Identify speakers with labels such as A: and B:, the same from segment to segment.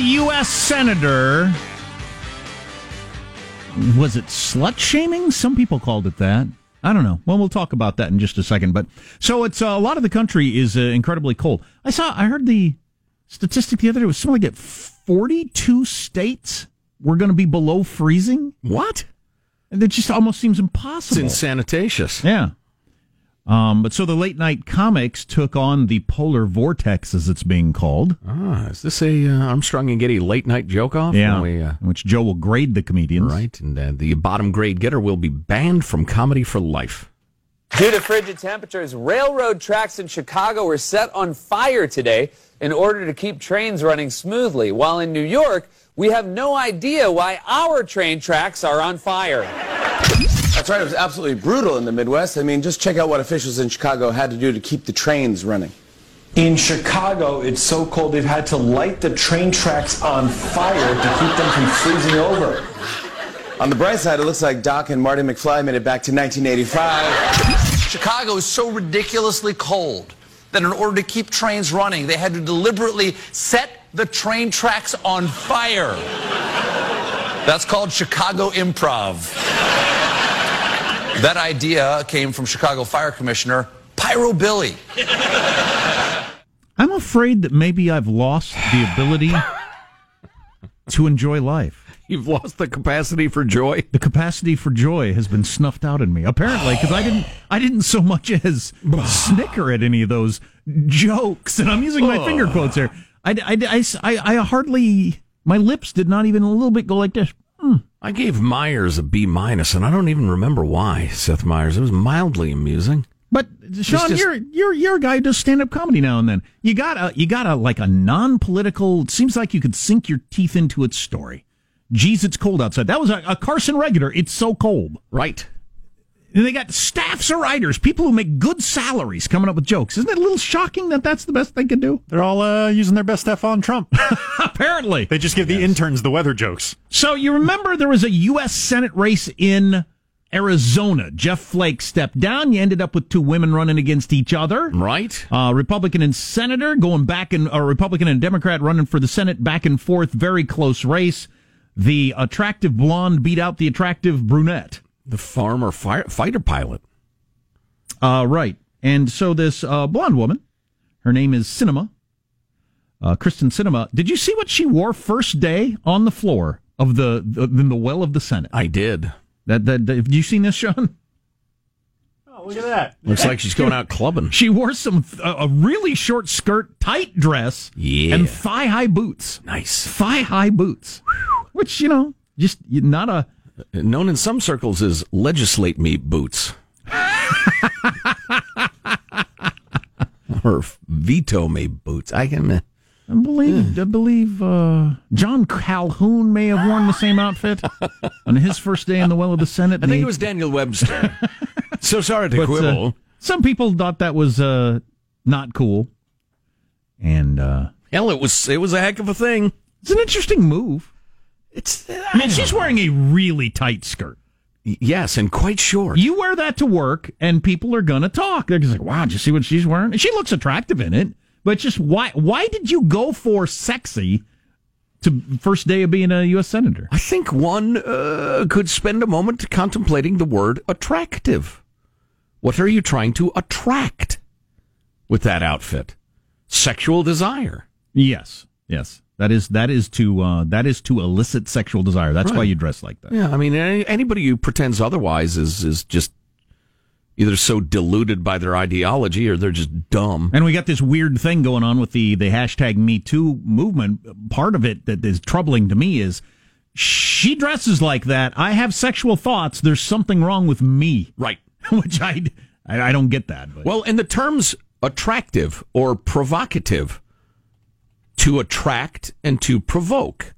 A: U.S. senator. Was it slut shaming? Some people called it that. I don't know. Well, we'll talk about that in just a second. But so it's uh, a lot of the country is uh, incredibly cold. I saw, I heard the statistic the other day. It was something like that 42 states were going to be below freezing.
B: What?
A: And That just almost seems impossible.
B: It's insanitatious.
A: Yeah. Um, but so the late night comics took on the polar vortex, as it's being called.
B: Ah, is this a uh, Armstrong and Getty late night joke off?
A: Yeah,
B: We, uh,
A: in which Joe will grade the comedians.
B: right. And uh, the bottom grade getter will be banned from comedy for life.
C: Due to frigid temperatures, railroad tracks in Chicago were set on fire today in order to keep trains running smoothly. While in New York, we have no idea why our train tracks are on fire.
D: That's right. It was absolutely brutal in the Midwest. I mean, just check out what officials in Chicago had to do to keep the trains running.
E: In Chicago, it's so cold they've had to light the train tracks on fire to keep them from freezing over.
D: On the bright side, it looks like Doc and Marty McFly made it back to 1985.
F: Chicago is so ridiculously cold that in order to keep trains running, they had to deliberately set the train tracks on fire. That's called Chicago improv. That idea came from Chicago Fire Commissioner Pyro Billy.
A: I'm afraid that maybe I've lost the ability to enjoy life.
B: You've lost the capacity for joy.
A: The capacity for joy has been snuffed out in me, apparently, because I didn't, I didn't so much as snicker at any of those jokes, and I'm using my finger quotes here. I, I, I, I, I hardly, my lips did not even a little bit go like this.
B: I gave Meyers a B minus, and I don't even remember why. Seth Meyers. It was mildly amusing.
A: But Sean,
B: just-
A: you're you're you're a guy who does stand up comedy now and then. You got a you got a like a non political. It seems like you could sink your teeth into its story. Geez, it's cold outside. That was a, a Carson regular. It's so cold.
B: Right.
A: And they got staffs of writers, people who make good salaries, coming up with jokes. Isn't it a little shocking that that's the best they could do?
G: They're all uh, using their best stuff on Trump.
A: Apparently.
G: they just give the interns the weather jokes.
A: So you remember there was a U.S. Senate race in Arizona. Jeff Flake stepped down. You ended up with two women running against each other.
B: Right.
A: Uh, Republican and senator going back and a Republican and Democrat running for the Senate back and forth. Very close race. The attractive blonde beat out the attractive brunette.
B: The farmer fire, fighter pilot.
A: Uh, right. And so this uh, blonde woman, her name is Sinema, uh, Kyrsten Sinema. Did you see what she wore first day on the floor of the, the in the well of the Senate?
B: I did.
A: That, that, that have you seen this, Sean?
G: Oh, look at that.
B: Looks like she's going out clubbing.
A: She wore some a, a really short skirt, tight dress,
B: Yeah.
A: and thigh high boots.
B: Nice.
A: Thigh high boots, which you know, just not a
B: Known in some circles as legislate me boots. or veto me boots. I can. uh,
A: I believe I believe uh, John Calhoun may have worn the same outfit on his first day in the well of the Senate.
B: I think it was Daniel Webster. so sorry to
A: But, uh,
B: quibble.
A: some people thought that was uh, not cool, and uh,
B: Hell, it was it was a heck of a thing.
A: it's an interesting move.
B: It's
A: I mean, she's wearing a really tight skirt.
B: yes, and quite short.
A: You wear that to work, and people are gonna talk. They're just like, "Wow, did you see what she's wearing?" And she looks attractive in it, but just why? Why did you go for sexy to first day of being a U.S. senator?
B: I think one uh, could spend a moment contemplating the word attractive. What are you trying to attract with that outfit? Sexual desire.
A: Yes, yes. That is that is to uh, that is to elicit sexual desire. That's why you dress like that.
B: Yeah, I mean, any, anybody who pretends otherwise is is just either so deluded by their ideology or they're just dumb.
A: And we got this weird thing going on with the the hashtag Me Too movement. Part of it that is troubling to me is she dresses like that. I have sexual thoughts. There's something wrong with me,
B: Right.
A: which I, I, I don't get that. But
B: Well, and the terms attractive or provocative to attract and to provoke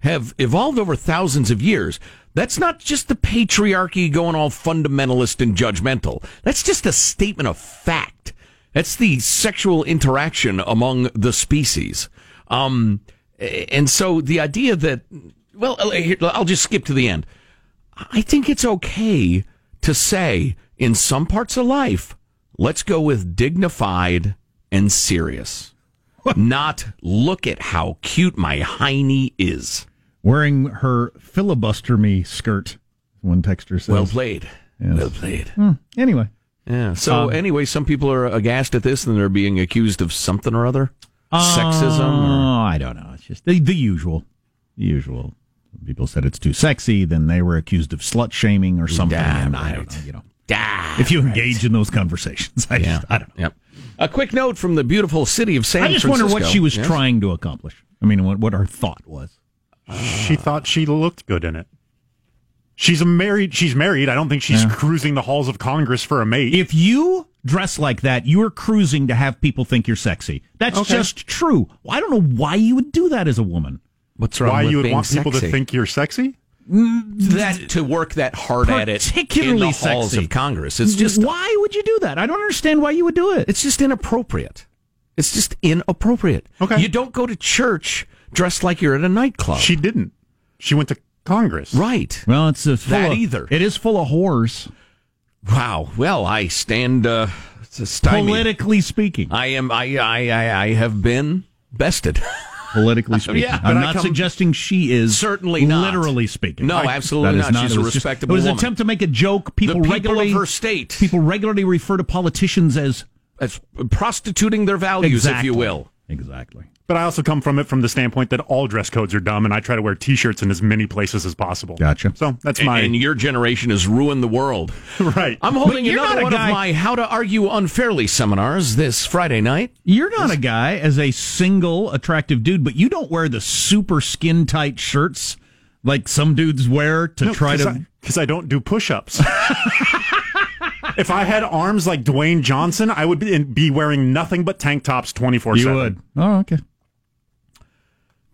B: have evolved over thousands of years. That's not just the patriarchy going all fundamentalist and judgmental. That's just a statement of fact. That's the sexual interaction among the species. Um, and so the idea that, well, I'll just skip to the end. I think it's okay to say in some parts of life, let's go with dignified and serious. Not look at how cute my hiney is.
A: wearing her filibuster me skirt, one texter says.
B: Well played.
A: Yes.
B: Well played.
A: Anyway,
B: Yeah. So
A: Um,
B: anyway, some people are aghast at this and they're being accused of something or other. Sexism.
A: Oh,
B: Or,
A: I don't know. It's just the, the usual. The usual. People said it's too sexy. Then they were accused of slut shaming or something.
B: Damn
A: I don't
B: right.
A: know, you know,
B: Ah,
A: if you
B: right.
A: engage in those conversations, I,
B: Yeah.
A: just, I don't know.
B: Yep. A quick note from the beautiful city of San Francisco.
A: I just
B: Francisco.
A: wonder what she was
B: Yes?
A: trying to accomplish. I mean, what, what her thought was.
G: She thought she looked good in it. She's a married. She's married. I don't think she's cruising the halls of Congress for a mate.
A: If you dress like that, you are cruising to have people think you're sexy. That's
G: Okay.
A: just true. I don't know why you would do that as a woman.
B: What's wrong
G: Why
B: with
G: you would
B: being
G: want people to think you're sexy?
B: That to work that hard at it in
A: Particularly
B: the halls
A: sexy.
B: of Congress? It's just
A: why would you do that? I don't understand why you would do it.
B: It's just inappropriate. It's just inappropriate.
G: Okay.
B: You don't go to church dressed like you're at a nightclub.
G: She didn't. She went to Congress.
B: right.
A: Well, it's uh, full
B: That
A: of,
B: either.
A: It is full of whores,
B: Wow. Well, I stand uh, stymied.
A: politically speaking.
B: I am. I, I. I. I have been bested.
A: Politically speaking,
B: Yeah,
A: I'm not
B: come-
A: suggesting she is.
B: Certainly not.
A: Literally speaking,
B: No,
A: I-
B: absolutely
A: is
B: not. She's a
A: was just-
B: respectable
A: It was an attempt to make a joke. People,
B: the people
A: regularly
B: of her state,
A: people regularly refer to politicians as
B: as prostituting their values, if you will.
A: Exactly.
G: But I also come from it from the standpoint that all dress codes are dumb, and I try to wear T-shirts in as many places as possible.
A: Gotcha.
G: So that's
B: And,
G: my
B: and your generation has ruined the world.
G: right.
B: I'm holding
A: you're
B: another one
A: guy-
B: of my How to Argue Unfairly seminars this Friday night.
A: You're not a guy as a single attractive dude, but you don't wear the super skin tight shirts like some dudes wear to try to.
G: because I, don't do push-ups. if I had arms like Dwayne Johnson, I would be, be wearing nothing but tank tops twenty four 7.
A: you
G: seven.
A: would. Oh, okay.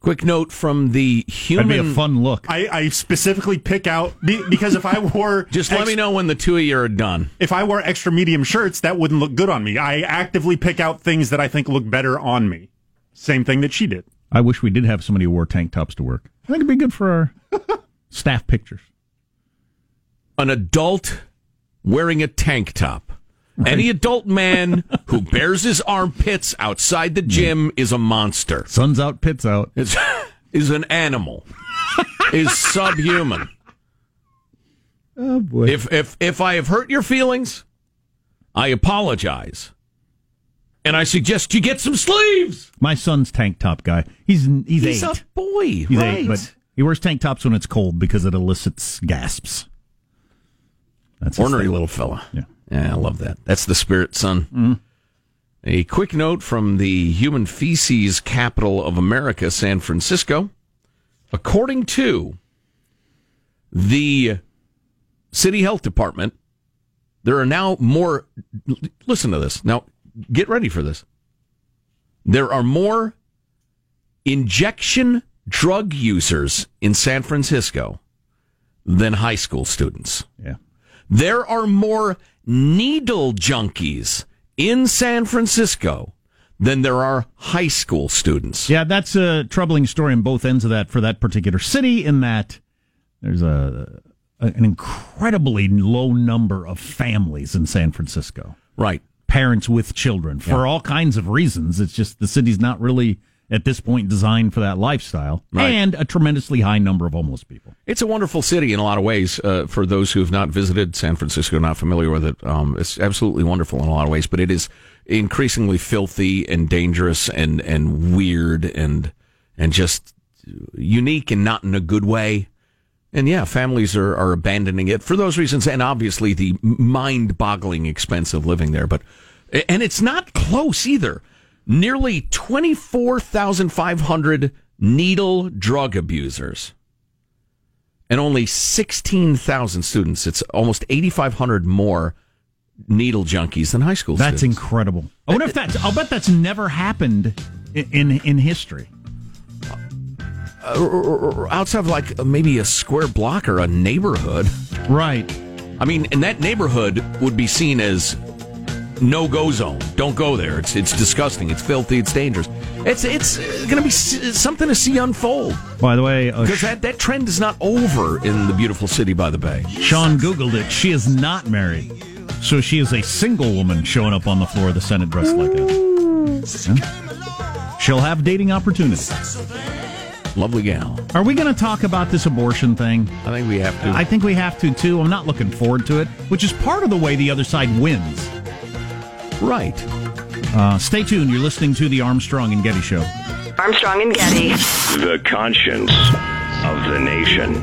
B: Quick note from the
A: That'd
B: human.
A: be a fun look.
G: I, I specifically pick out be, because if I wore
B: Just let
G: ex-
B: me know when the two of you are done.
G: if I wore extra medium shirts, that wouldn't look good on me. I actively pick out things that I think look better on me. Same thing that she did.
A: I wish we did have somebody who wore tank tops to work. I think it'd be good for our staff pictures.
B: An adult wearing a tank top. Any adult man who bears his armpits outside the mm. gym is a monster.
A: Sun's out, pits out.
B: Is is an animal. is subhuman.
A: Oh boy.
B: If if if I have hurt your feelings, I apologize. And I suggest you get some sleeves.
A: My son's tank top guy. He's he's,
B: He's
A: eight.
B: a boy,
A: He's
B: right?
A: eight, but he wears tank tops when it's cold because it elicits gasps. That's
B: Ornery little fella.
A: Yeah.
B: Yeah, I love that. That's the spirit, son.
A: Mm-hmm.
B: A quick note from the human feces capital of America, San Francisco. According to the city health department, there are now more. Listen to this. Now, get ready for this. There are more injection drug users in San Francisco than high school students.
A: Yeah.
B: There are more needle junkies in San Francisco than there are high school students.
A: Yeah, that's a troubling story on both ends of that for that particular city. In that there's a, an incredibly low number of families in San Francisco,
B: Right.
A: parents with children for all kinds of reasons. It's just the city's not really at this point designed for that lifestyle,
B: Right.
A: and a tremendously high number of homeless people.
B: It's a wonderful city in a lot of ways. Uh, for those who have not visited San Francisco, not familiar with it, um, it's absolutely wonderful in a lot of ways. But it is increasingly filthy and dangerous and and weird and and just unique and not in a good way. And yeah, families are, are abandoning it for those reasons, and obviously the mind-boggling expense of living there. But and it's not close either. Nearly twenty-four thousand five hundred needle drug abusers and only 16,000 students. It's almost 8,500 more needle junkies than high school students.
A: That's
B: students.
A: incredible. I wonder if that's. I'll bet that's never happened in in, in history.
B: Uh, outside of like maybe a square block or a neighborhood.
A: Right.
B: I mean, and that neighborhood would be seen as no go zone. Don't go there. It's it's disgusting. It's filthy. It's dangerous. It's it's going to be something to see unfold
A: By the way, uh,
B: because that, that trend is not over in the beautiful city by the bay.
A: Sean Googled it. She is not married. So she is a single woman showing up on the floor of the Senate dressed like that. Yeah. She'll have dating opportunities.
B: Lovely gal.
A: Are we going to talk about this abortion thing?
B: I think we have to.
A: I think we have to too. I'm not looking forward to it, which is part of the way the other side wins.
B: Right.
A: Uh, stay tuned. You're listening to the Armstrong and Getty Show.
H: Armstrong and Getty.
I: The conscience of the nation.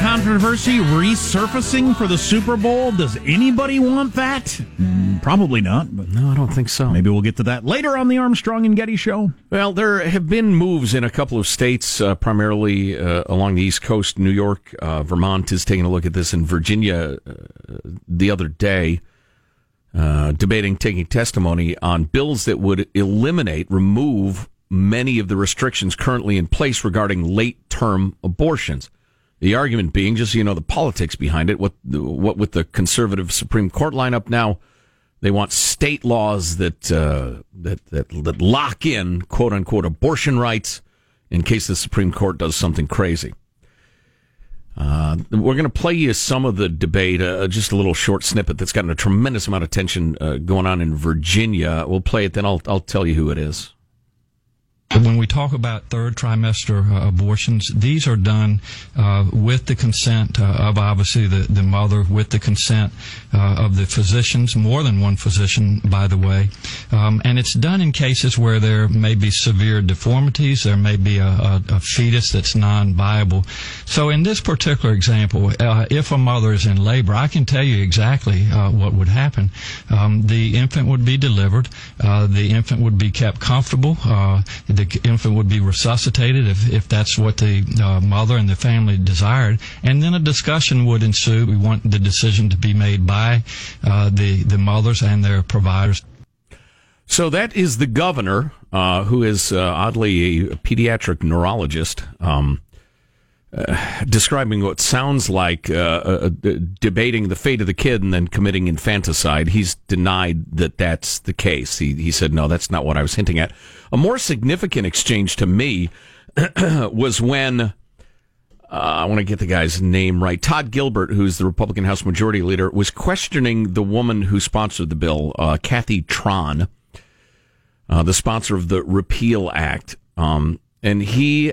A: Controversy resurfacing for the Super Bowl. Does anybody want that? Mm, probably not, but
B: No, I don't think so.
A: maybe we'll get to that later on the Armstrong and Getty Show.
B: Well, there have been moves in a couple of states, uh, primarily uh, along the East Coast. New York, uh, Vermont is taking a look at this, and Virginia uh, the other day, uh, debating taking testimony on bills that would eliminate, remove many of the restrictions currently in place regarding late term abortions. The argument being, just so you know, the politics behind it. What what with the conservative Supreme Court lineup now, they want state laws that uh, that, that that lock in quote unquote abortion rights in case the Supreme Court does something crazy. Uh, we're going to play you some of the debate, uh, just a little short snippet that's gotten a tremendous amount of attention uh, going on in Virginia. We'll play it, then I'll I'll tell you who it is.
J: When we talk about third trimester uh, abortions, these are done uh, with the consent uh, of obviously the, the mother, with the consent uh, of the physicians, more than one physician, by the way. Um, and it's done in cases where there may be severe deformities, there may be a, a, a fetus that's non-viable. So in this particular example, uh, if a mother is in labor, I can tell you exactly uh, what would happen. Um, the infant would be delivered. The infant would be kept comfortable. Uh, the infant would be resuscitated if, if that's what the uh, mother and the family desired. And then a discussion would ensue. We want the decision to be made by uh, the, the mothers and their providers.
B: So that is the governor, uh, who is uh, oddly a pediatric neurologist, um, uh, describing what sounds like uh, uh, debating the fate of the kid and then committing infanticide. He's denied that that's the case. He, he said, no, that's not what I was hinting at. A more significant exchange to me was when. Uh, I want to get the guy's name right. Todd Gilbert, who's the Republican House Majority Leader, was questioning the woman who sponsored the bill, uh, Kathy Tran, uh, the sponsor of the Repeal Act. Um, and he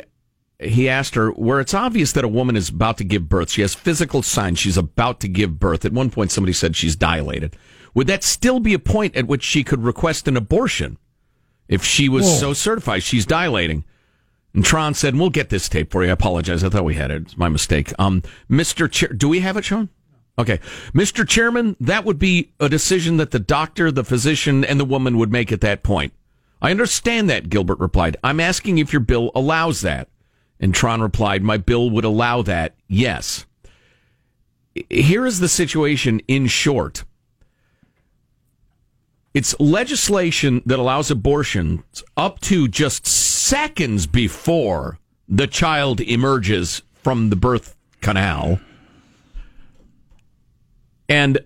B: he asked her where it's obvious that a woman is about to give birth. She has physical signs she's about to give birth. At one point, somebody said she's dilated. Would that still be a point at which she could request an abortion if she was
A: Whoa.
B: so certified she's dilating? And Tran said, "We'll get this tape for you." I apologize. I thought we had it. It's my mistake. Um, Mr. Chair, do we have it, Sean? Okay, Mr. Chairman, that would be a decision that the doctor, the physician, and the woman would make at that point. I understand that, Gilbert replied. I'm asking if your bill allows that. And Tran replied, My bill would allow that, yes. Here is the situation in short it's legislation that allows abortions up to just seconds before the child emerges from the birth canal. And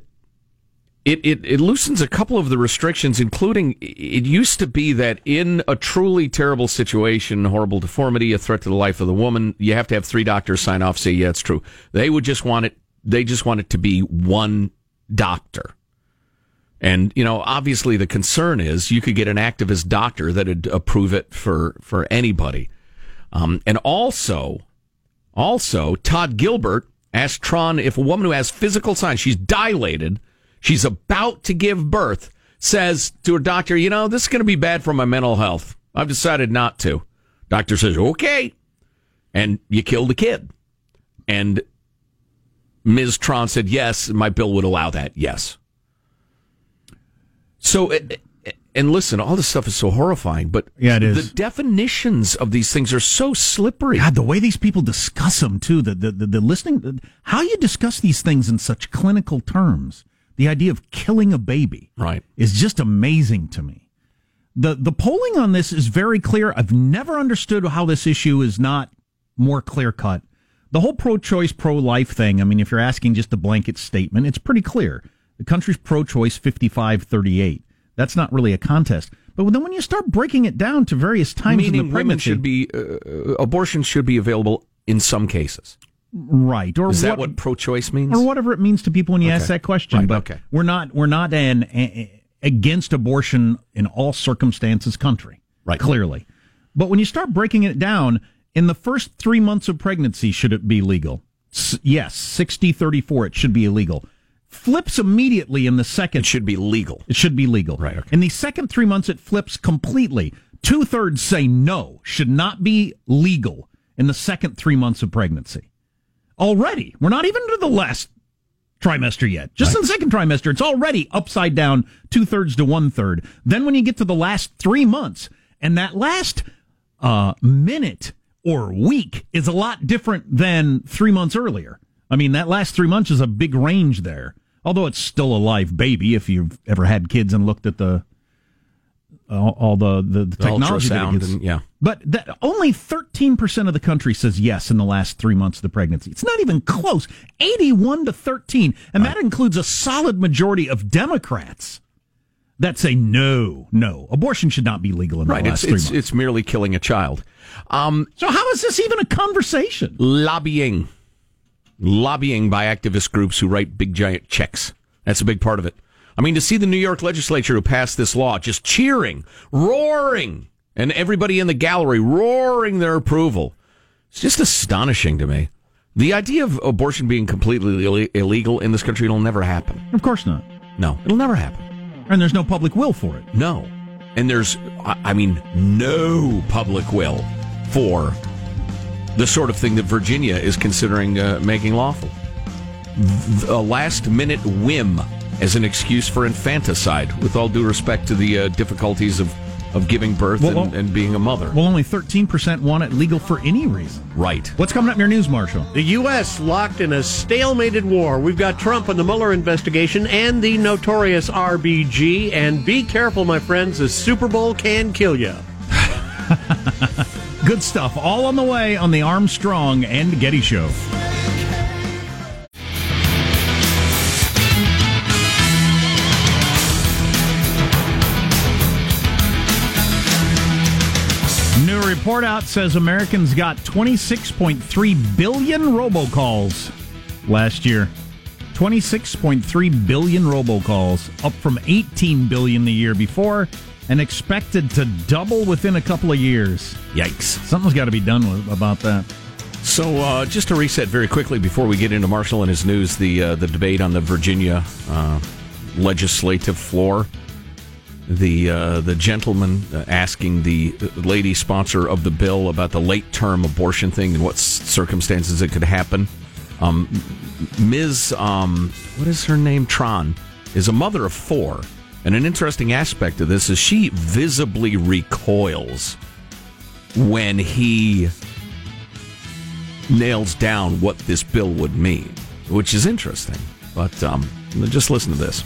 B: it, it, it loosens a couple of the restrictions, including it used to be that in a truly terrible situation, horrible deformity, a threat to the life of the woman, you have to have three doctors sign off, say, yeah, it's true. They would just want it, they just want it to be one doctor. And, you know, obviously the concern is you could get an activist doctor that'd approve it for, for anybody. Um, and also, also, Todd Gilbert asked Tran if a woman who has physical signs, she's dilated, she's about to give birth, says to her doctor, you know, this is going to be bad for my mental health. I've decided not to. Doctor says, okay. And you kill the kid. And Ms. Tran said, yes, my bill would allow that. Yes. So, and listen, all this stuff is so horrifying, but
A: Yeah, it is.
B: the definitions of these things are so slippery.
A: God, the way these people discuss them too, the the the, the listening, how you discuss these things in such clinical terms, the idea of killing a baby,
B: Right.
A: is just amazing to me. the The polling on this is very clear. I've never understood how this issue is not more clear cut. The whole pro-choice, pro-life thing. I mean, if you're asking just a blanket statement, it's pretty clear. The country's pro-choice, 55-38. That's not really a contest. But then when you start breaking it down to various times in
B: Meaning
A: the
B: women should be, uh, abortion should be available in some cases.
A: Right? Or
B: Is that
A: what-
B: what pro-choice means?
A: or whatever it means to people when you ask that question.
B: Right,
A: but
B: okay.
A: we're not we're not an a, against abortion in all circumstances country.
B: Right.
A: Clearly. But when you start breaking it down, in the first three months of pregnancy, should it be legal? S- yes, 60 34, it should be illegal. Flips immediately in the second.
B: It should be legal.
A: It should be legal.
B: Right, okay.
A: In the second three months, it flips completely. Two thirds say no, should not be legal in the second three months of pregnancy. Already, we're not even to the last trimester yet. Just in the second trimester, it's already upside down, two thirds to one third. Then when you get to the last three months, and that last uh, minute or week is a lot different than three months earlier. I mean, that last three months is a big range there. Although it's still a live baby, if you've ever had kids and looked at the all, all the the, the technology that it
B: ultrasound
A: gets.
B: and- yeah.
A: But that, only 13% of the country says yes in the last three months of the pregnancy. It's not even close. 81 to 13. And that includes a solid majority of Democrats that say no, no. Abortion should not be legal in
B: Right.
A: the
B: It's,
A: last three
B: it's,
A: months.
B: it's merely killing a child. Um,
A: so how is this even a conversation?
B: lobbying. Lobbying by activist groups who write big giant checks. That's a big part of it. I mean, to see the New York legislature who passed this law just cheering, roaring, and everybody in the gallery roaring their approval. It's just astonishing to me. The idea of abortion being completely Ill- illegal in this country, it'll never happen.
A: Of course not.
B: No, it'll never happen.
A: And there's no public will for it.
B: No. And there's, I mean, no public will for the sort of thing that Virginia is considering uh, making lawful. A last minute whim as an excuse for infanticide, with all due respect to the uh, difficulties of, of giving birth
A: Well,
B: and, and being a mother.
A: Well, only 13% want it legal for any reason.
B: right.
A: What's coming up in your news, Marshall?
H: The U.S. locked in a stalemated war. We've got Trump and the Mueller investigation and the notorious RBG. And be careful, my friends, the Super Bowl can kill you.
A: Good stuff. All on the way on the Armstrong and Getty Show. Report out says Americans got 26.3 billion robocalls last year. 26.3 billion robocalls, up from 18 billion the year before, and expected to double within a couple of years.
B: Yikes.
A: Something's got to be done with, about that.
B: So, uh, just to reset very quickly before we get into Marshall and his news, the uh, the debate on the Virginia uh, legislative floor, the uh, the gentleman uh, asking the lady sponsor of the bill about the late term abortion thing and what circumstances it could happen. Um, Ms. Um, what is her name? Tran is a mother of four, and an interesting aspect of this is she visibly recoils when he nails down what this bill would mean, which is interesting. But um, just listen to this.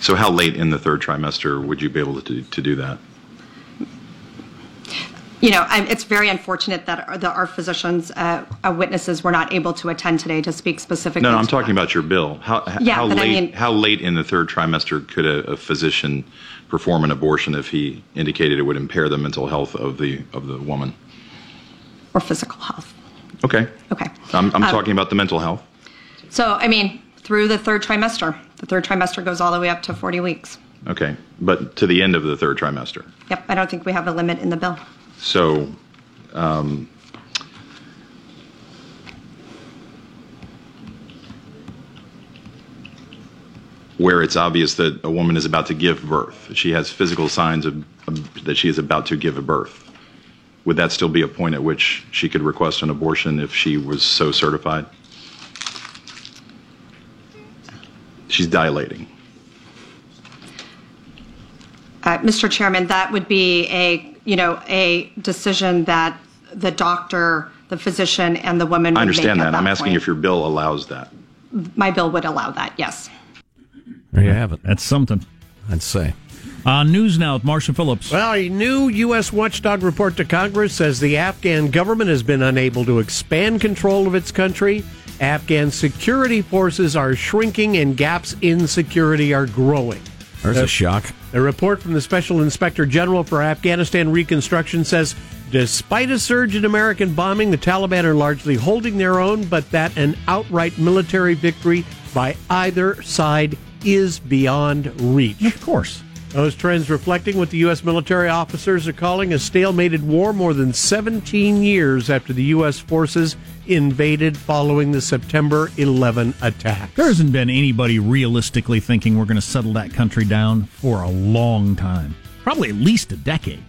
K: So, how late in the third trimester would you be able to, to do that?
L: You know, it's very unfortunate that our, the, our physicians, uh, uh, witnesses, were not able to attend today to speak specifically.
K: No, no, I'm talking about your bill. How,
L: Yeah,
K: how
L: but I
K: late?
L: mean-
K: how late in the third trimester could a, a physician perform an abortion if he indicated it would impair the mental health of the of the woman?
L: or physical health.
K: Okay,
L: Okay.
K: I'm, I'm
L: Um,
K: talking about the mental health.
L: So, I mean, through the third trimester, the third trimester goes all the way up to 40 weeks.
K: Okay, but to the end of the third trimester.
L: Yep, I don't think we have a limit in the bill.
K: So, um, where it's obvious that a woman is about to give birth. She has physical signs of, of that she is about to give a birth. Would that still be a point at which she could request an abortion if she was so certified? She's dilating.
L: Uh, Mr. Chairman, that would be a, you know, a decision that the doctor, the physician, and the woman would
K: I understand
L: make at
K: that. I'm asking
L: point.
K: if your bill allows that.
L: My bill would allow that, yes.
A: There you have it. That's something.
B: I'd say.
A: Uh, news now with Marshall Phillips.
H: Well, a new U.S. watchdog report to Congress says the Afghan government has been unable to expand control of its country. Afghan security forces are shrinking and gaps in security are growing.
B: There's a shock.
H: A report from the Special Inspector General for Afghanistan Reconstruction says despite a surge in American bombing, the Taliban are largely holding their own, but that an outright military victory by either side is beyond reach.
A: Of course.
H: Those trends reflecting what the U.S. military officers are calling a stalemated war more than 17 years after the U.S. forces invaded following the September 11 attack.
A: There hasn't been anybody realistically thinking we're going to settle that country down for a long time. Probably at least a decade.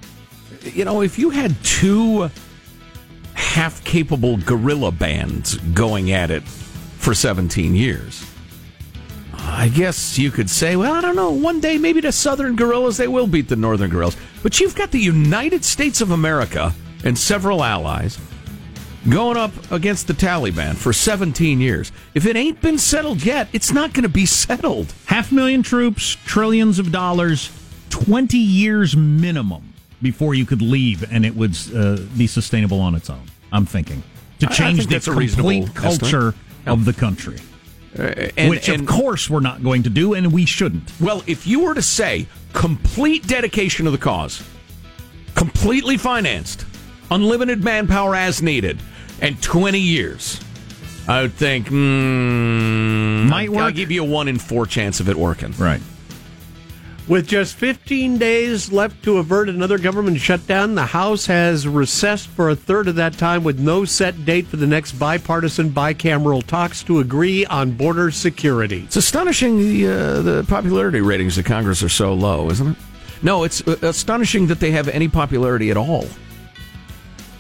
B: You know, if you had two half capable guerrilla bands going at it for 17 years, I guess you could say, well, I don't know, one day maybe the southern guerrillas, they will beat the northern guerrillas. But you've got the United States of America and several allies going up against the Taliban for 17 years. If it ain't been settled yet, it's not going to be settled.
A: Half million troops, trillions of dollars, 20 years minimum before you could leave and it would uh, be sustainable on its own. I'm thinking. To change the
B: that's a reasonable
A: complete culture
B: estimate.
A: of the country.
B: And-
A: which,
B: and-
A: of course, we're not going to do, and we shouldn't.
B: Well, if you were to say complete dedication to the cause, completely financed, unlimited manpower as needed, and 20 years, I would think, mm,
A: Might
B: I'll, I'll give you a one in four chance of it working.
A: Right.
H: With just 15 days left to avert another government shutdown, the House has recessed for a third of that time with no set date for the next bipartisan bicameral talks to agree on border security.
B: It's astonishing the uh, the popularity ratings of Congress are so low, isn't it? No, it's uh, astonishing that they have any popularity at all.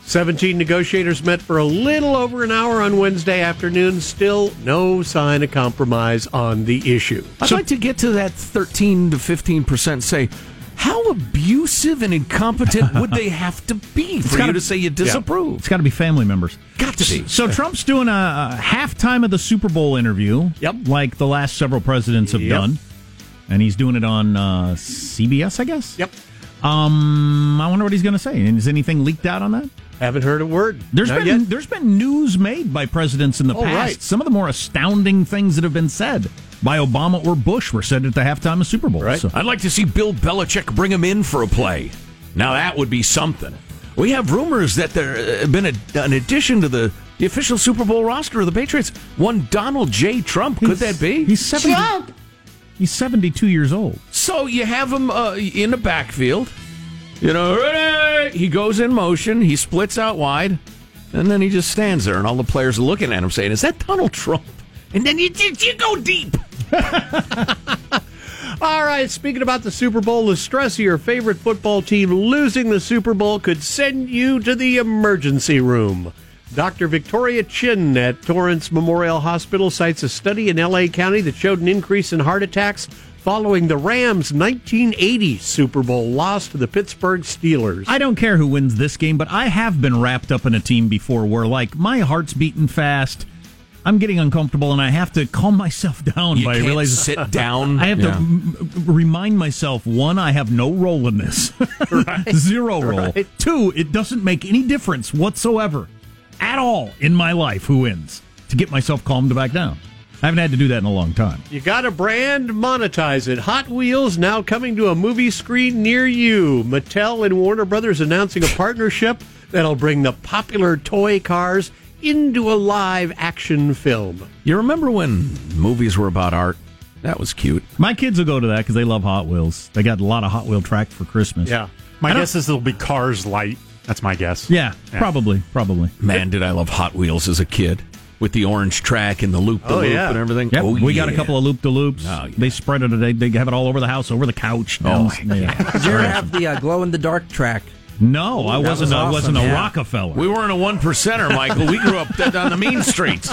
H: 17 negotiators met for a little over an hour on Wednesday afternoon. Still no sign of compromise on the issue.
B: I'd like to get to that 13 to 15 percent. Say, how abusive and incompetent would they have to be for you
A: gotta-
B: to say you disapprove?
A: It's got to be family members.
B: Got to be.
A: So Trump's doing a, a halftime of the Super Bowl interview.
H: Yep.
A: Like the last several presidents have
H: Yep.
A: done. And he's doing it on uh, CBS, I guess.
H: Yep.
A: Um, I wonder what he's going to say. And is anything leaked out on that?
H: Haven't heard a word.
A: There's
H: Not
A: been
H: yet.
A: there's been news made by presidents in the
H: Oh,
A: past.
H: right.
A: Some of the more astounding things that have been said by Obama or Bush were said at the halftime of Super Bowl.
H: Right.
A: So-
B: I'd like to see Bill Belichick bring him in for a play. Now that would be something. We have rumors that there have been a, an addition to the, the official Super Bowl roster of the Patriots. One Donald J. Trump. Could that be?
A: He's 70, Trump. He's 72 years old.
B: So you have him uh, in the backfield. You know, ready? he goes in motion. He splits out wide, and then he just stands there, and all the players are looking at him, saying, "Is that Donald Trump?" And then you you, you go deep.
H: All right, speaking about the Super Bowl, the stress of your favorite football team losing the Super Bowl could send you to the emergency room. Dr. Victoria Chin at Torrance Memorial Hospital cites a study in LA County that showed an increase in heart attacks following the Rams' 1980 Super Bowl loss to the Pittsburgh Steelers.
A: I don't care who wins this game, but I have been wrapped up in a team before where, like, my heart's beating fast. I'm getting uncomfortable, and I have to calm myself down
B: You
A: by
B: can't
A: realizing
B: sit down.
A: I have
B: Yeah.
A: to m- m- remind myself: one, I have no role in this, zero role.
H: Right.
A: Two, it doesn't make any difference whatsoever, at all in my life who wins. To get myself calmed back down, I haven't had to do that in a long time.
H: You got a brand, monetize it. Hot Wheels now coming to a movie screen near you. Mattel and Warner Brothers announcing a partnership that'll bring the popular toy cars into a live action film.
B: You remember when movies were about art? That was cute.
A: My kids will go to that because they love Hot Wheels. They got a lot of Hot Wheel track for Christmas.
H: Yeah.
G: My
A: I don't-
G: guess is it'll be Cars Light. That's my guess.
A: yeah, probably, probably.
B: Man, did I love Hot Wheels as a kid. With the orange track and the loop the
A: Oh,
B: loop
A: yeah.
B: and everything.
A: Yep,
B: Oh,
A: we got a couple of loop the loops. They spread it. They, they have it all over the house, over the couch.
B: Oh,
A: Down- yeah.
M: Did you ever have the uh, glow in the dark track?
A: No, I
M: That
A: wasn't.
M: was
A: I wasn't a
M: yeah.
A: Rockefeller.
B: We weren't a one percenter, Michael. We grew up th- on the mean streets.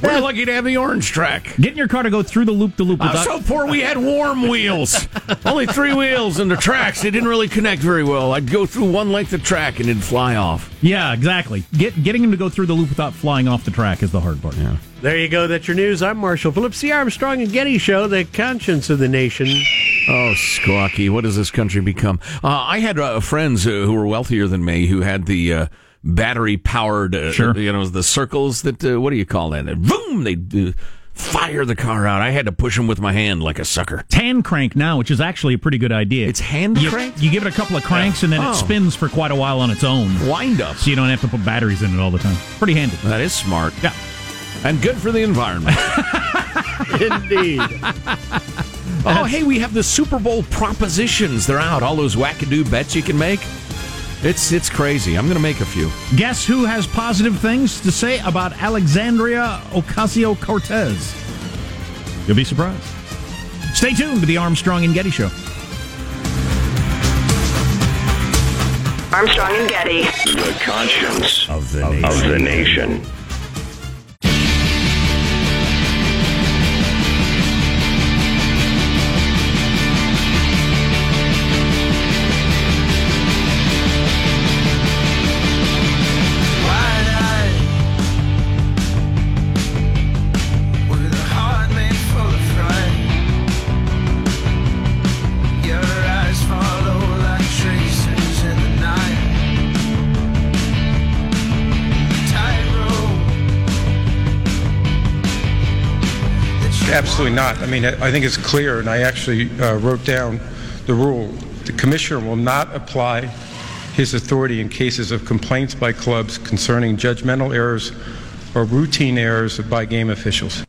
B: We're lucky to have the orange track.
A: Get in your car to go through the loop the loop.
B: I was so poor we had warm wheels. Only three wheels and the tracks. They didn't really connect very well. I'd go through one length of track and it'd fly off.
A: Yeah, exactly. Get getting him to go through the loop without flying off the track is the hard part. Yeah.
H: There you go. That's your news. I'm Marshall Phillips, the Armstrong and Getty Show, the conscience of the nation.
B: Oh, Squawky, what has this country become? Uh, I had uh, friends uh, who were wealthier than me who had the uh, battery powered, uh,
A: Sure.
B: you know, the circles that, uh, what do you call that? That Boom! They uh, fire the car out. I had to push them with my hand like a sucker.
A: It's hand crank now, which is actually a pretty good idea.
B: It's hand
A: you,
B: crank?
A: You give it a couple of cranks and then
B: Oh.
A: it spins for quite a while on its own.
B: Wind up.
A: So you don't have to put batteries in it all the time. Pretty handy.
B: That is smart.
A: Yeah.
B: And good for the environment.
H: Indeed.
B: oh, hey, we have the Super Bowl propositions. They're out. All those wackadoo bets you can make. It's it's crazy. I'm going to make a few.
A: Guess who has positive things to say about Alexandria Ocasio Cortez? You'll be surprised. Stay tuned to the Armstrong and Getty Show.
N: Armstrong and Getty.
I: The conscience of the nation. Of the nation.
O: Absolutely not. I mean, I I think it's clear, and I actually uh, wrote down the rule. The commissioner will not apply his authority in cases of complaints by clubs concerning judgmental errors or routine errors by game officials.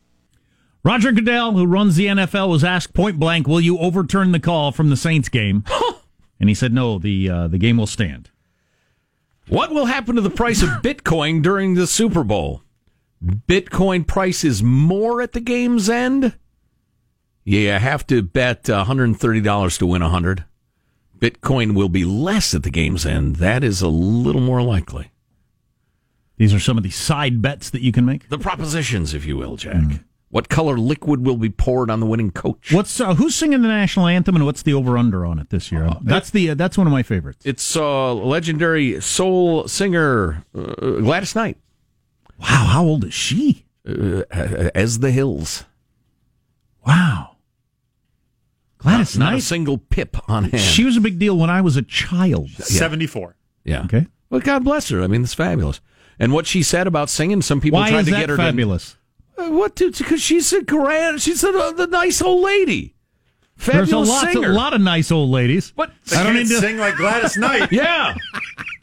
A: Roger Goodell, who runs the NFL, was asked point blank, "Will you overturn the call from the Saints game?" and he said, "No, the uh, the game will stand."
B: What will happen to the price of Bitcoin during the Super Bowl? Bitcoin price is more at the game's end? Yeah, you have to bet $130 to win 100. Bitcoin will be less at the game's end. That is a little more likely.
A: These are some of the side bets that you can make.
B: The propositions, if you will, Jack. What color liquid will be poured on the winning coach?
A: What's uh, who's singing the national anthem and what's the over under on it this year? that's the uh, that's one of my favorites.
B: It's uh, legendary soul singer uh, Gladys Knight.
A: Wow, how old is she?
B: Uh, as the hills.
A: Wow. Gladys
B: not, not a
A: Knight?
B: single pip on hand.
A: She was a big deal when I was a child.
G: Seventy four.
B: Yeah.
A: Okay.
B: Well, God bless her. I mean, it's fabulous. And what she said about singing, some people
A: Why
B: tried
A: is
B: to
A: that
B: get her
A: fabulous?
B: to. Uh, what? Because she's a grand. She's a, the nice old lady.
A: There's
B: Fabulous
A: a lot,
B: singer.
A: a lot of nice old ladies.
B: But
G: They can't sing like Gladys Knight.
B: yeah.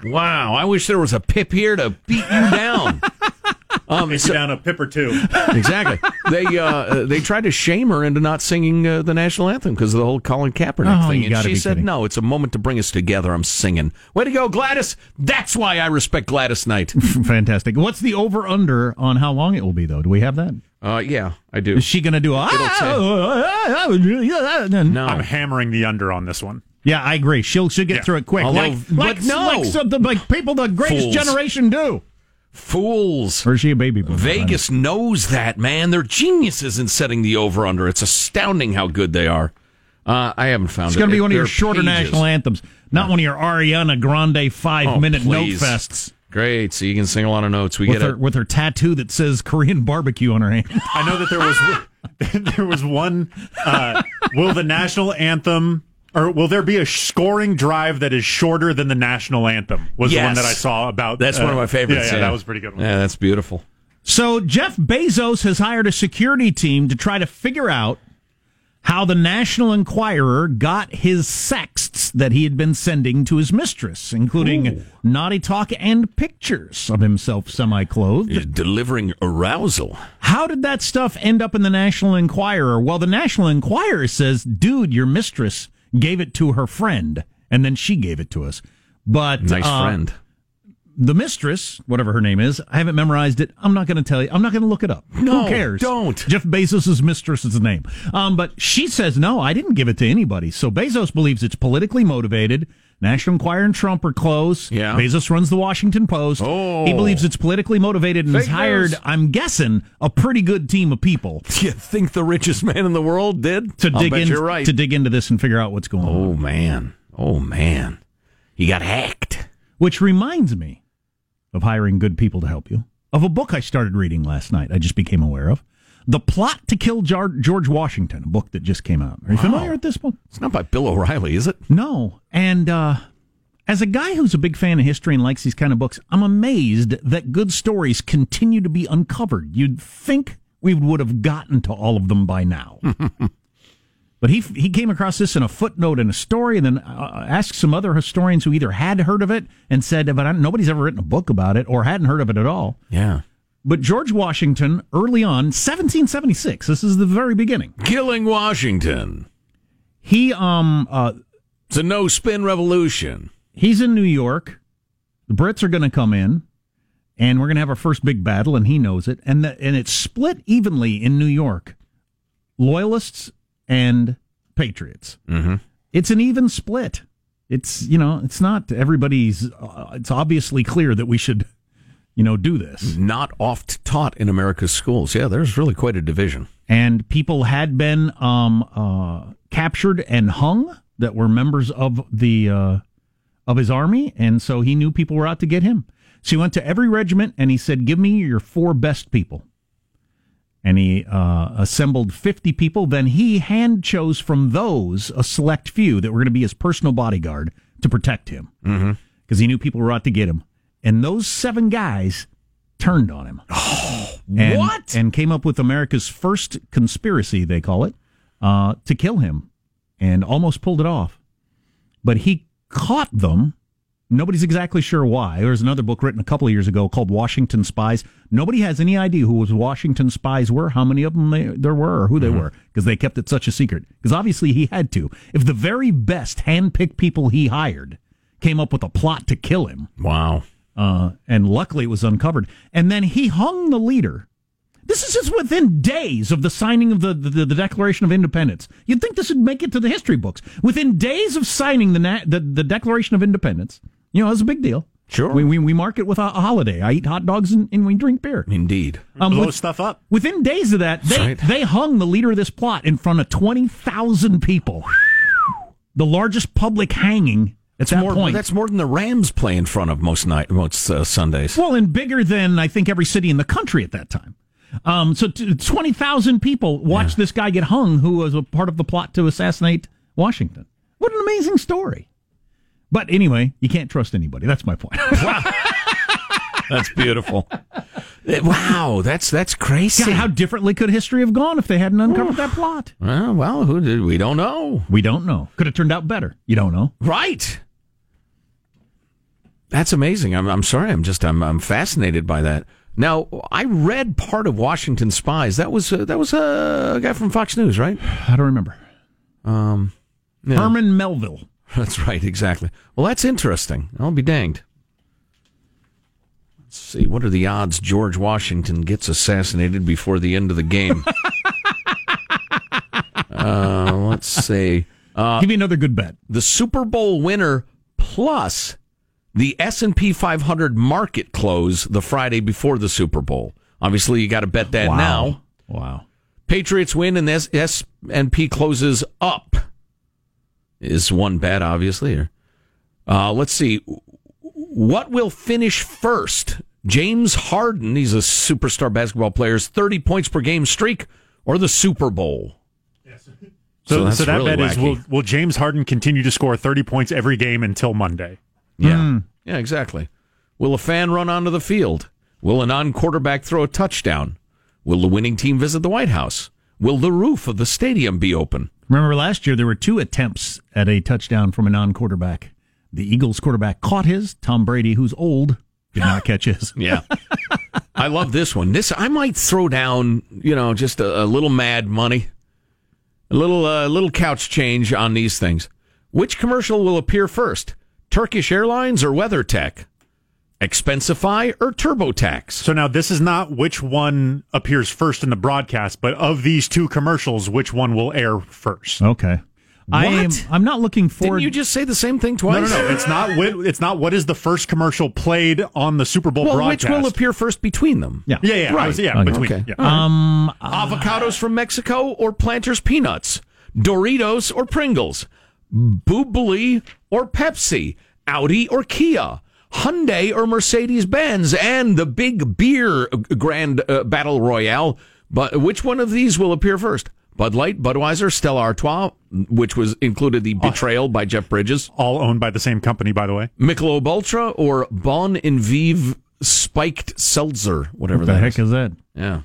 B: Wow. I wish there was a pip here to beat you down. Um,
G: Take
B: so-
G: you down a pip or two.
B: exactly. They uh, they tried to shame her into not singing uh, the national anthem because of the whole Colin Kaepernick
A: Oh,
B: thing, and she said,
A: kidding.
B: "No, it's a moment to bring us together. I'm singing. Way to go, Gladys! That's why I respect Gladys Knight.
A: Fantastic. What's the over under on how long it will be though? Do we have that?
B: Uh, yeah, I do.
A: Is she going to do a? "Ah,
B: No,
G: I'm hammering the under on this one.
A: Yeah, I agree. She'll she'll get
G: Yeah.
A: through it quick.
B: Although-
A: like,
B: but
A: like,
B: no.
A: like something like people the greatest
B: Fools.
A: generation do.
B: Fools.
A: Or is she a baby boomer?
B: Vegas knows that, man. They're geniuses in setting the over under. It's astounding how good they are. Uh, I haven't found
A: It's
B: it.
A: going to be one of your shorter
B: pages.
A: national anthems, not one of your Ariana Grande five
B: Oh,
A: minute note fests
B: Great. So you can sing a lot of notes. We
A: with
B: get
A: her
B: it.
A: with her tattoo that says Korean barbecue on her hand.
G: I know that there was there was one. Uh, will the national anthem or will there be a scoring drive that is shorter than the national anthem? Was the one that I saw about.
B: That's
G: uh,
B: one of my favorites.
G: Yeah, yeah, that was a pretty good. One.
B: Yeah, that's beautiful.
A: So Jeff Bezos has hired a security team to try to figure out how the National Enquirer got his sexts that he had been sending to his mistress, including naughty talk and pictures of himself semi-clothed.
B: You're delivering arousal.
A: How did that stuff end up in the National Enquirer? Well, the National Enquirer says, "Dude, your mistress gave it to her friend, and then she gave it to us." But
B: Nice
A: uh,
B: friend.
A: the mistress, whatever her name is, I haven't memorized it. I'm not going to tell you. I'm not going to look it up.
B: No,
A: Who cares?
B: don't.
A: Jeff Bezos' mistress is the name. Um, but she says, no, I didn't give it to anybody. So Bezos believes it's politically motivated. National Enquirer and Trump are close.
B: Yeah.
A: Bezos runs the Washington Post.
B: Oh.
A: He believes it's politically motivated and
B: Fake
A: has hired,
B: news.
A: I'm guessing, a pretty good team of people Do
B: You think the richest man in the world did?
A: to
B: I'll
A: dig in,
B: right.
A: to dig into this and figure out what's going oh, on.
B: oh man. Oh man. He got hacked.
A: Which reminds me of hiring good people to help you. Of a book I started reading last night, I just became aware of. The Plot to Kill Jar- George Washington, a book that just came out. Are you
B: Wow.
A: familiar with this book?
B: It's not by Bill O'Reilly, is it?
A: No. And uh, as a guy who's a big fan of history and likes these kind of books, I'm amazed that good stories continue to be uncovered. You'd think we would have gotten to all of them by now. But he he came across this in a footnote in a story, and then uh, asked some other historians who either had heard of it and said, "But I, nobody's ever written a book about it, or hadn't heard of it at all."
B: Yeah.
A: But George Washington, early on, 1776. This is the very beginning.
B: Killing Washington.
A: He um uh,
B: It's a no spin revolution.
A: he's in New York. The Brits are going to come in, and we're going to have our first big battle, and he knows it. And the, and it's split evenly in New York, loyalists and patriots.
B: Mm-hmm.
A: It's an even split. It's you know it's not everybody's. Uh, it's obviously clear that we should, you know, do this.
B: Not oft taught in America's schools. Yeah, there's really quite a division.
A: and people had been um, uh, captured and hung that were members of the uh, of his army, and so he knew people were out to get him. So he went to every regiment and he said, "Give me your four best people." And he uh, assembled fifty people. Then he hand chose from those a select few that were going to be his personal bodyguard to protect him, because
B: Mm-hmm.
A: he knew people were out to get him. And those seven guys turned on him. And,
B: What?
A: And came up with America's first conspiracy, they call it, uh, to kill him, and almost pulled it off. But he caught them. Nobody's exactly sure why. There's another book written a couple of years ago called Washington Spies. Nobody has any idea who was Washington spies were, how many of them they, there were, or who they were, because they kept it such a secret. Because obviously he had to. If the very best hand-picked people he hired came up with a plot to kill him,
B: Wow.
A: Uh, and luckily it was uncovered. And then he hung the leader. This is just within days of the signing of the, the, the Declaration of Independence. You'd think this would make it to the history books. Within days of signing the, the, the Declaration of Independence, you know, it's a big deal.
B: Sure.
A: We, we, we mark it with a, a holiday. I eat hot dogs and, and we drink beer.
B: Indeed.
A: Um,
G: Blow
A: with-
G: stuff up.
A: Within days of that, they,
B: right.
A: they hung the leader of this plot in front of 20,000 people. The largest public hanging at that
B: more,
A: point.
B: That's more than the Rams play in front of most night, most uh, Sundays.
A: Well, and bigger than I think every city in the country at that time. Um, so t- 20,000 people watched this guy get hung who was a part of the plot to assassinate Washington. What an amazing story. But anyway, you can't trust anybody. That's my point.
B: That's beautiful. wow, that's that's crazy.
A: God, how differently could history have gone if they hadn't uncovered that plot?
B: well, well, who did we don't know.
A: We don't know. Could have turned out better. You don't know.
B: Right. That's amazing. I'm I'm sorry. I'm just I'm I'm fascinated by that. Now, I read part of Washington Spies. That was uh, that was uh, a guy from Fox News, right?
A: I don't remember.
B: Um, yeah.
A: Herman Melville.
B: That's right, exactly. Well, that's interesting. I'll be danged. Let's see. What are the odds George Washington gets assassinated before the end of the game? uh, let's see. Uh,
A: Give me another good bet.
B: the Super Bowl winner plus the S&P 500 market close the Friday before the Super Bowl. Obviously, you got to bet that
A: Wow.
B: now.
A: Wow.
B: Patriots win and S- S&P closes up is one bet, obviously. Uh, let's see. What will finish first? James Harden, he's a superstar basketball player's 30 points per game streak or the Super Bowl?
G: So,
B: that's
G: so that
B: really
G: bet is will, will James Harden continue to score 30 points every game until Monday?
B: Yeah. Yeah, exactly. Will a fan run onto the field? Will a non quarterback throw a touchdown? Will the winning team visit the White House? Will the roof of the stadium be open?
A: Remember last year there were two attempts at a touchdown from a non-quarterback. The Eagles quarterback caught his. Tom Brady, who's old, did not catch his.
B: Yeah. I love this one. This I might throw down, you know, just a, a little mad money, a little uh, little couch change on these things. Which commercial will appear first? Turkish Airlines or WeatherTech? Expensify or TurboTax?
G: So now this is not which one appears first in the broadcast, but of these two commercials, which one will air first?
A: Okay. I am. I'm not looking forward.
B: Didn't you just say the same thing twice?
G: no, no. It's not. What, it's not. What is the first commercial played on the Super Bowl
B: Well,
G: broadcast?
B: which will appear first between them?
A: Yeah.
G: Yeah, yeah,
B: Right.
G: was- yeah,
A: Okay.
G: between.
B: Okay.
G: Yeah.
A: Um.
B: Avocados from Mexico or Planters peanuts? Doritos or Pringles? Bubly or Pepsi? Audi or Kia? Hyundai or Mercedes Benz? And the big beer uh, grand uh, battle royale. But which one of these will appear first? Bud Light, Budweiser, Stella Artois, which was included the betrayal by Jeff Bridges,
G: All owned by the same company, by the way.
B: Michelob Ultra, or Bon and Viv spiked seltzer, whatever
A: What the
B: that
A: heck is that?
B: Yeah.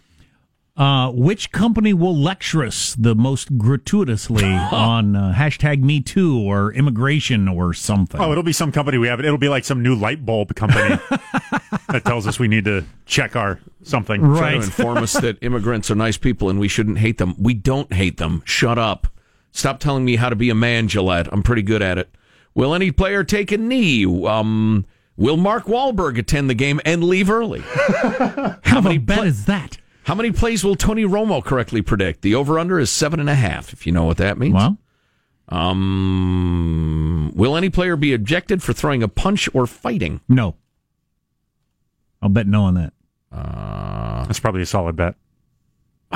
A: Uh, which company will lecture us the most gratuitously on uh, hashtag Me Too or immigration or something?
G: Oh, it'll be some company we have. It'll be like some new light bulb company that tells us we need to check our something.
B: Try
A: Right.
B: to inform us that immigrants are nice people and we shouldn't hate them. We don't hate them. Shut up. Stop telling me how to be a man, Gillette. I'm pretty good at it. Will any player take a knee? Um, will Mark Wahlberg attend the game and leave early?
A: How many bet
B: pla-
A: is that?
B: How many plays will Tony Romo correctly predict? The over under is seven and a half, if you know what that means.
A: Well,
B: Um, will any player be ejected for throwing a punch or fighting?
A: no. I'll bet no on that.
G: That's probably a solid bet.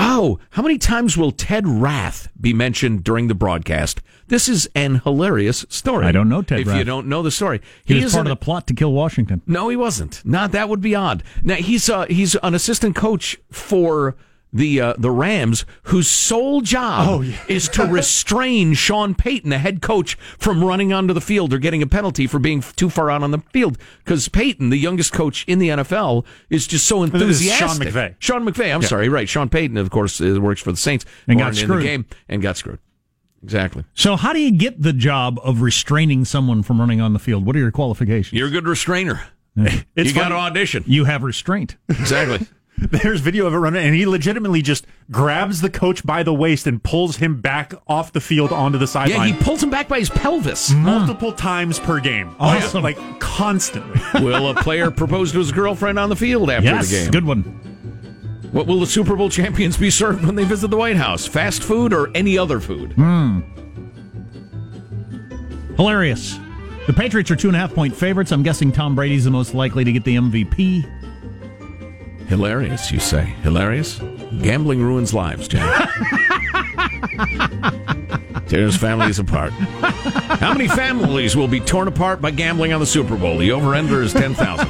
B: Oh, how many times will Ted Rath be mentioned during the broadcast? This is an hilarious story.
A: I don't know Ted
B: If you don't know the story,
A: He, was
B: is
A: part
B: an-
A: of the plot to kill Washington.
B: No, he wasn't. Not that would be odd. Now he's uh, he's an assistant coach for the uh, the Rams, whose sole job
G: Oh, yeah.
B: is to restrain Sean Payton, the head coach, from running onto the field or getting a penalty for being too far out on the field. Because Payton, the youngest coach in the NFL, is just so enthusiastic.
G: Sean McVay.
B: Sean McVay. I'm
G: Yeah.
B: sorry, right? Sean Payton, of course, uh, works for the Saints
A: And got
B: weren't in
A: screwed.
B: the game and got screwed. Exactly.
A: So, how do you get the job of restraining someone from running on the field? What are your qualifications?
B: You're a good restrainer.
G: It's
B: you got to audition.
A: You have restraint.
B: Exactly.
G: There's video of it running, and he legitimately just grabs the coach by the waist and pulls him back off the field onto the sideline.
B: yeah, he pulls him back by his pelvis.
G: multiple times per game.
A: Oh, awesome.
G: Like constantly.
B: Will a player propose to his girlfriend on the field after
A: yes,
B: the game?
A: good one.
B: What will the Super Bowl champions be served when they visit the White House? Fast food or any other food? Hmm.
A: Hilarious. The Patriots are two and a half point favorites. I'm guessing Tom Brady's the most likely to get the MVP.
B: Hilarious, you say. Hilarious? Gambling ruins lives, Jack. Tears families apart. How many families will be torn apart by gambling on the Super Bowl? The over-ender is 10,000.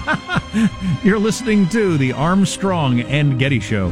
A: You're listening to the Armstrong and Getty Show.